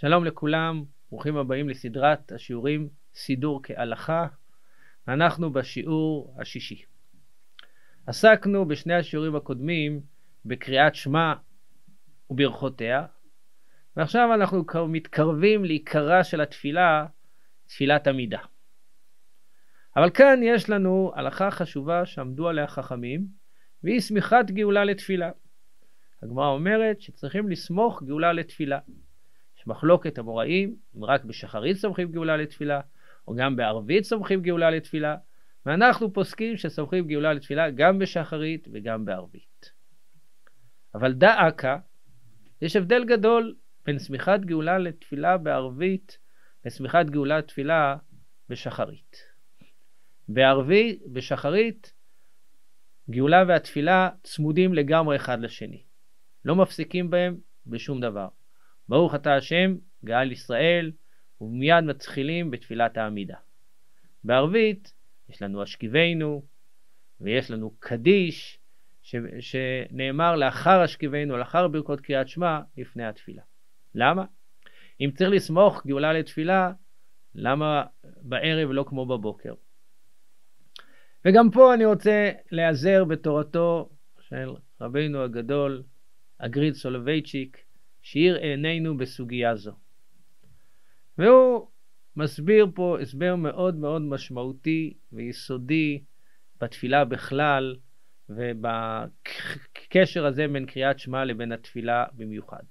שלום לכולם, ברוכים הבאים לסדרת השיעורים סידור כהלכה. אנחנו בשיעור השישי. עסקנו בשני השיעורים הקודמים בקריאת שמע וברכותיה, ועכשיו אנחנו מתקרבים לעיקרה של התפילה, תפילת עמידה. אבל כאן יש לנו הלכה חשובה שעמדו עליה חכמים, והיא שמיכת גאולה לתפילה. הגמרא אומרת שצריכים לסמוך גאולה לתפילה. יש מחלוקת המוראים, אם רק בשחרית סומכים גאולה לתפילה, או גם בערבית סומכים גאולה לתפילה, ואנחנו פוסקים שסומכים גאולה לתפילה גם בשחרית וגם בערבית. אבל דא עקא, יש הבדל גדול בין שמיכת גאולה לתפילה בערבית לשמיכת גאולה לתפילה בשחרית. בערבית, בשחרית, גאולה והתפילה צמודים לגמרי אחד לשני. לא מפסיקים בהם בשום דבר. ברוך אתה השם, גאל ישראל, ומיד מתחילים בתפילת העמידה. בערבית יש לנו אשכיבנו, ויש לנו קדיש, ש... שנאמר לאחר אשכיבנו, לאחר ברכות קריאת שמע, לפני התפילה. למה? אם צריך לסמוך גאולה לתפילה, למה בערב לא כמו בבוקר? וגם פה אני רוצה להיעזר בתורתו של רבינו הגדול, אגריד סולובייצ'יק, שהאיר עינינו בסוגיה זו. והוא מסביר פה הסבר מאוד מאוד משמעותי ויסודי בתפילה בכלל ובקשר הזה בין קריאת שמע לבין התפילה במיוחד.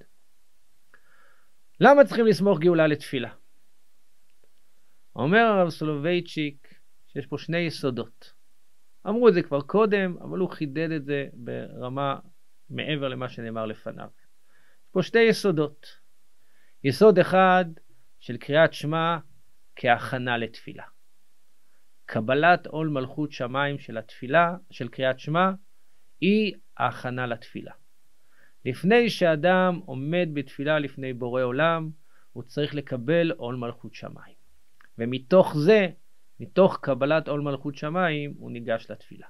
למה צריכים לסמוך גאולה לתפילה? אומר הרב סולובייצ'יק שיש פה שני יסודות. אמרו את זה כבר קודם, אבל הוא חידד את זה ברמה מעבר למה שנאמר לפניו. פה שתי יסודות. יסוד אחד של קריאת שמע כהכנה לתפילה. קבלת עול מלכות שמיים של התפילה, של קריאת שמע, היא ההכנה לתפילה. לפני שאדם עומד בתפילה לפני בורא עולם, הוא צריך לקבל עול מלכות שמיים. ומתוך זה, מתוך קבלת עול מלכות שמיים, הוא ניגש לתפילה.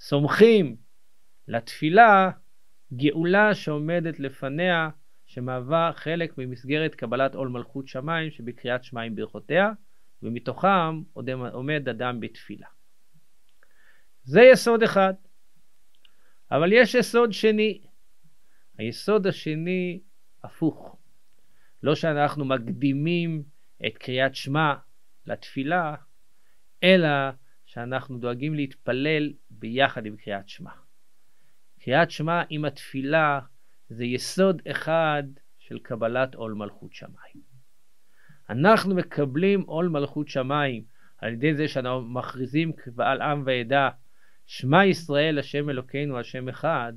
סומכים לתפילה גאולה שעומדת לפניה, שמהווה חלק ממסגרת קבלת עול מלכות שמיים שבקריאת שמיים ברכותיה, ומתוכם עומד אדם בתפילה. זה יסוד אחד. אבל יש יסוד שני. היסוד השני הפוך. לא שאנחנו מקדימים את קריאת שמע לתפילה, אלא שאנחנו דואגים להתפלל ביחד עם קריאת שמע. קריאת שמע עם התפילה זה יסוד אחד של קבלת עול מלכות שמיים. אנחנו מקבלים עול מלכות שמיים על ידי זה שאנחנו מכריזים קבל עם ועדה שמע ישראל השם אלוקינו השם אחד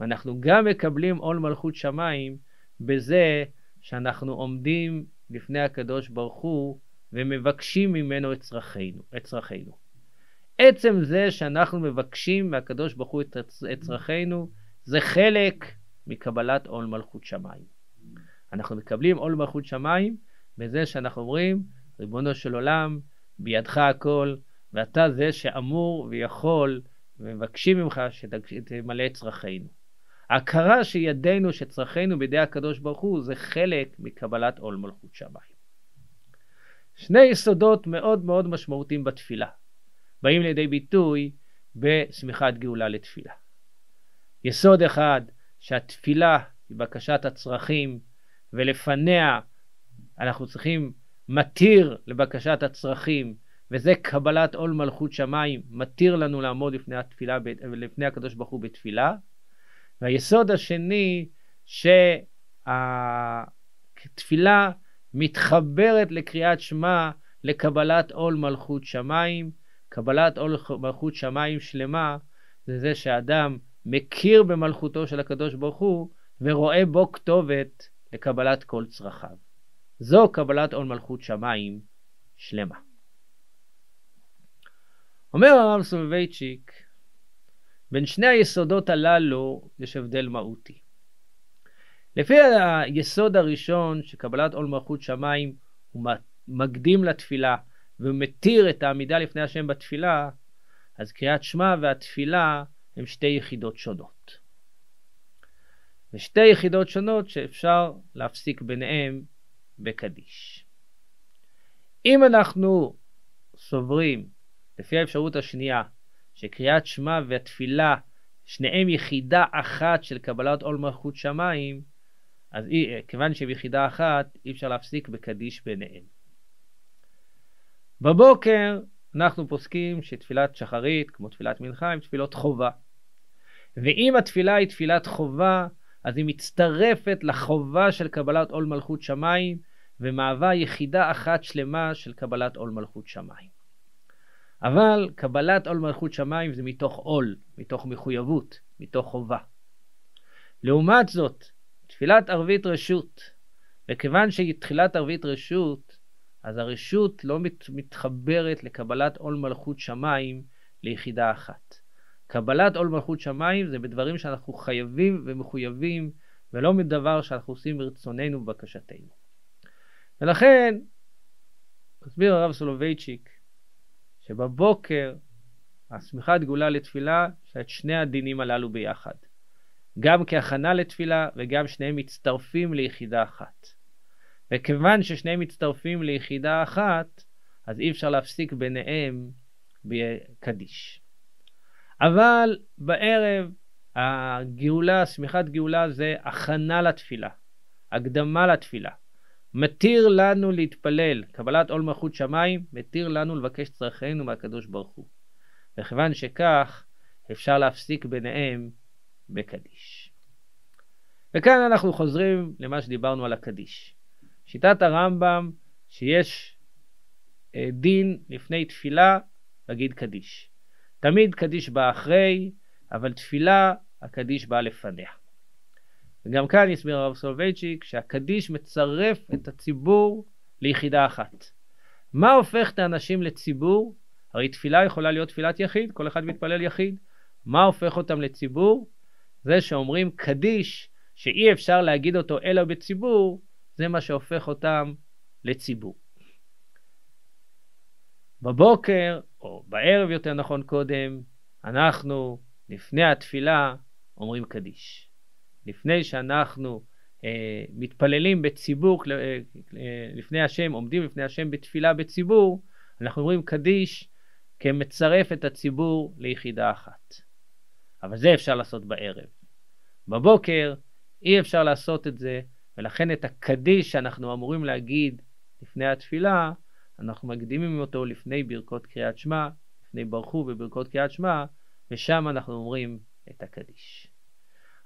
ואנחנו גם מקבלים עול מלכות שמיים בזה שאנחנו עומדים לפני הקדוש ברוך הוא ומבקשים ממנו את צרכינו. את צרכינו. עצם זה שאנחנו מבקשים מהקדוש ברוך הוא את צרכינו, זה חלק מקבלת עול מלכות שמיים. אנחנו מקבלים עול מלכות שמיים בזה שאנחנו אומרים, ריבונו של עולם, בידך הכל, ואתה זה שאמור ויכול, ומבקשים ממך שתמלא את צרכינו. ההכרה שידינו, שצרכינו בידי הקדוש ברוך הוא, זה חלק מקבלת עול מלכות שמיים. שני יסודות מאוד מאוד משמעותיים בתפילה. באים לידי ביטוי בשמיכת גאולה לתפילה. יסוד אחד, שהתפילה היא בקשת הצרכים, ולפניה אנחנו צריכים מתיר לבקשת הצרכים, וזה קבלת עול מלכות שמיים, מתיר לנו לעמוד לפני התפילה, לפני הקדוש ברוך הוא בתפילה. והיסוד השני, שהתפילה מתחברת לקריאת שמע לקבלת עול מלכות שמיים, קבלת עול מלכות שמיים שלמה, זה זה שאדם מכיר במלכותו של הקדוש ברוך הוא ורואה בו כתובת לקבלת כל צרכיו. זו קבלת עול מלכות שמיים שלמה. אומר הרב סולובייצ'יק, בין שני היסודות הללו יש הבדל מהותי. לפי היסוד הראשון שקבלת עול מלכות שמיים הוא מקדים לתפילה ומתיר את העמידה לפני השם בתפילה, אז קריאת שמע והתפילה הם שתי יחידות שונות. ושתי יחידות שונות שאפשר להפסיק ביניהם בקדיש. אם אנחנו סוברים, לפי האפשרות השנייה, שקריאת שמע והתפילה, שניהם יחידה אחת של קבלת עול מלכות שמיים, אז כיוון שהם יחידה אחת, אי אפשר להפסיק בקדיש ביניהם. בבוקר אנחנו פוסקים שתפילת שחרית, כמו תפילת מנחה, הם תפילות חובה. ואם התפילה היא תפילת חובה, אז היא מצטרפת לחובה של קבלת עול מלכות שמיים, ומהווה יחידה אחת שלמה של קבלת עול מלכות שמיים. אבל קבלת עול מלכות שמיים זה מתוך עול, מתוך מחויבות, מתוך חובה. לעומת זאת, תפילת ערבית רשות, וכיוון שהיא תחילת ערבית רשות, אז הרשות לא מת, מתחברת לקבלת עול מלכות שמיים ליחידה אחת. קבלת עול מלכות שמיים זה בדברים שאנחנו חייבים ומחויבים, ולא מדבר שאנחנו עושים ברצוננו ובקשתנו. ולכן, מסביר הרב סולובייצ'יק, שבבוקר השמיכת גאולה לתפילה, יש את שני הדינים הללו ביחד. גם כהכנה לתפילה וגם שניהם מצטרפים ליחידה אחת. וכיוון ששניהם מצטרפים ליחידה אחת, אז אי אפשר להפסיק ביניהם בקדיש. אבל בערב הגאולה, שמיכת גאולה זה הכנה לתפילה, הקדמה לתפילה. מתיר לנו להתפלל, קבלת עול מלכות שמיים, מתיר לנו לבקש צרכינו מהקדוש ברוך הוא. וכיוון שכך, אפשר להפסיק ביניהם בקדיש. וכאן אנחנו חוזרים למה שדיברנו על הקדיש. שיטת הרמב"ם, שיש אה, דין לפני תפילה, להגיד קדיש. תמיד קדיש בא אחרי, אבל תפילה, הקדיש בא לפניה. וגם כאן יסביר הרב סולובייצ'יק שהקדיש מצרף את הציבור ליחידה אחת. מה הופך את האנשים לציבור? הרי תפילה יכולה להיות תפילת יחיד, כל אחד מתפלל יחיד. מה הופך אותם לציבור? זה שאומרים קדיש, שאי אפשר להגיד אותו אלא בציבור, זה מה שהופך אותם לציבור. בבוקר, או בערב יותר נכון קודם, אנחנו לפני התפילה אומרים קדיש. לפני שאנחנו אה, מתפללים בציבור, אה, אה, לפני השם, עומדים לפני השם בתפילה בציבור, אנחנו אומרים קדיש כמצרף את הציבור ליחידה אחת. אבל זה אפשר לעשות בערב. בבוקר אי אפשר לעשות את זה, ולכן את הקדיש שאנחנו אמורים להגיד לפני התפילה, אנחנו מקדימים אותו לפני ברכות קריאת שמע, לפני ברכו וברכות קריאת שמע, ושם אנחנו אומרים את הקדיש.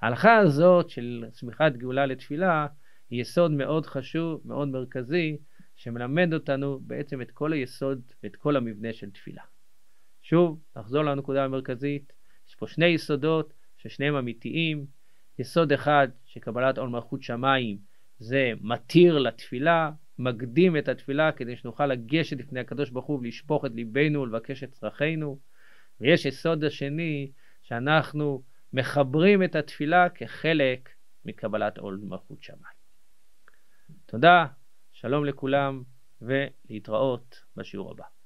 ההלכה הזאת של צמיחת גאולה לתפילה היא יסוד מאוד חשוב, מאוד מרכזי, שמלמד אותנו בעצם את כל היסוד ואת כל המבנה של תפילה. שוב, נחזור לנקודה המרכזית, יש פה שני יסודות ששניהם אמיתיים. יסוד אחד שקבלת עול מלכות שמיים זה מתיר לתפילה, מקדים את התפילה כדי שנוכל לגשת לפני הקדוש ברוך הוא ולשפוך את ליבנו ולבקש את צרכינו. ויש יסוד השני שאנחנו מחברים את התפילה כחלק מקבלת עול מלכות שמיים. תודה, שלום לכולם ולהתראות בשיעור הבא.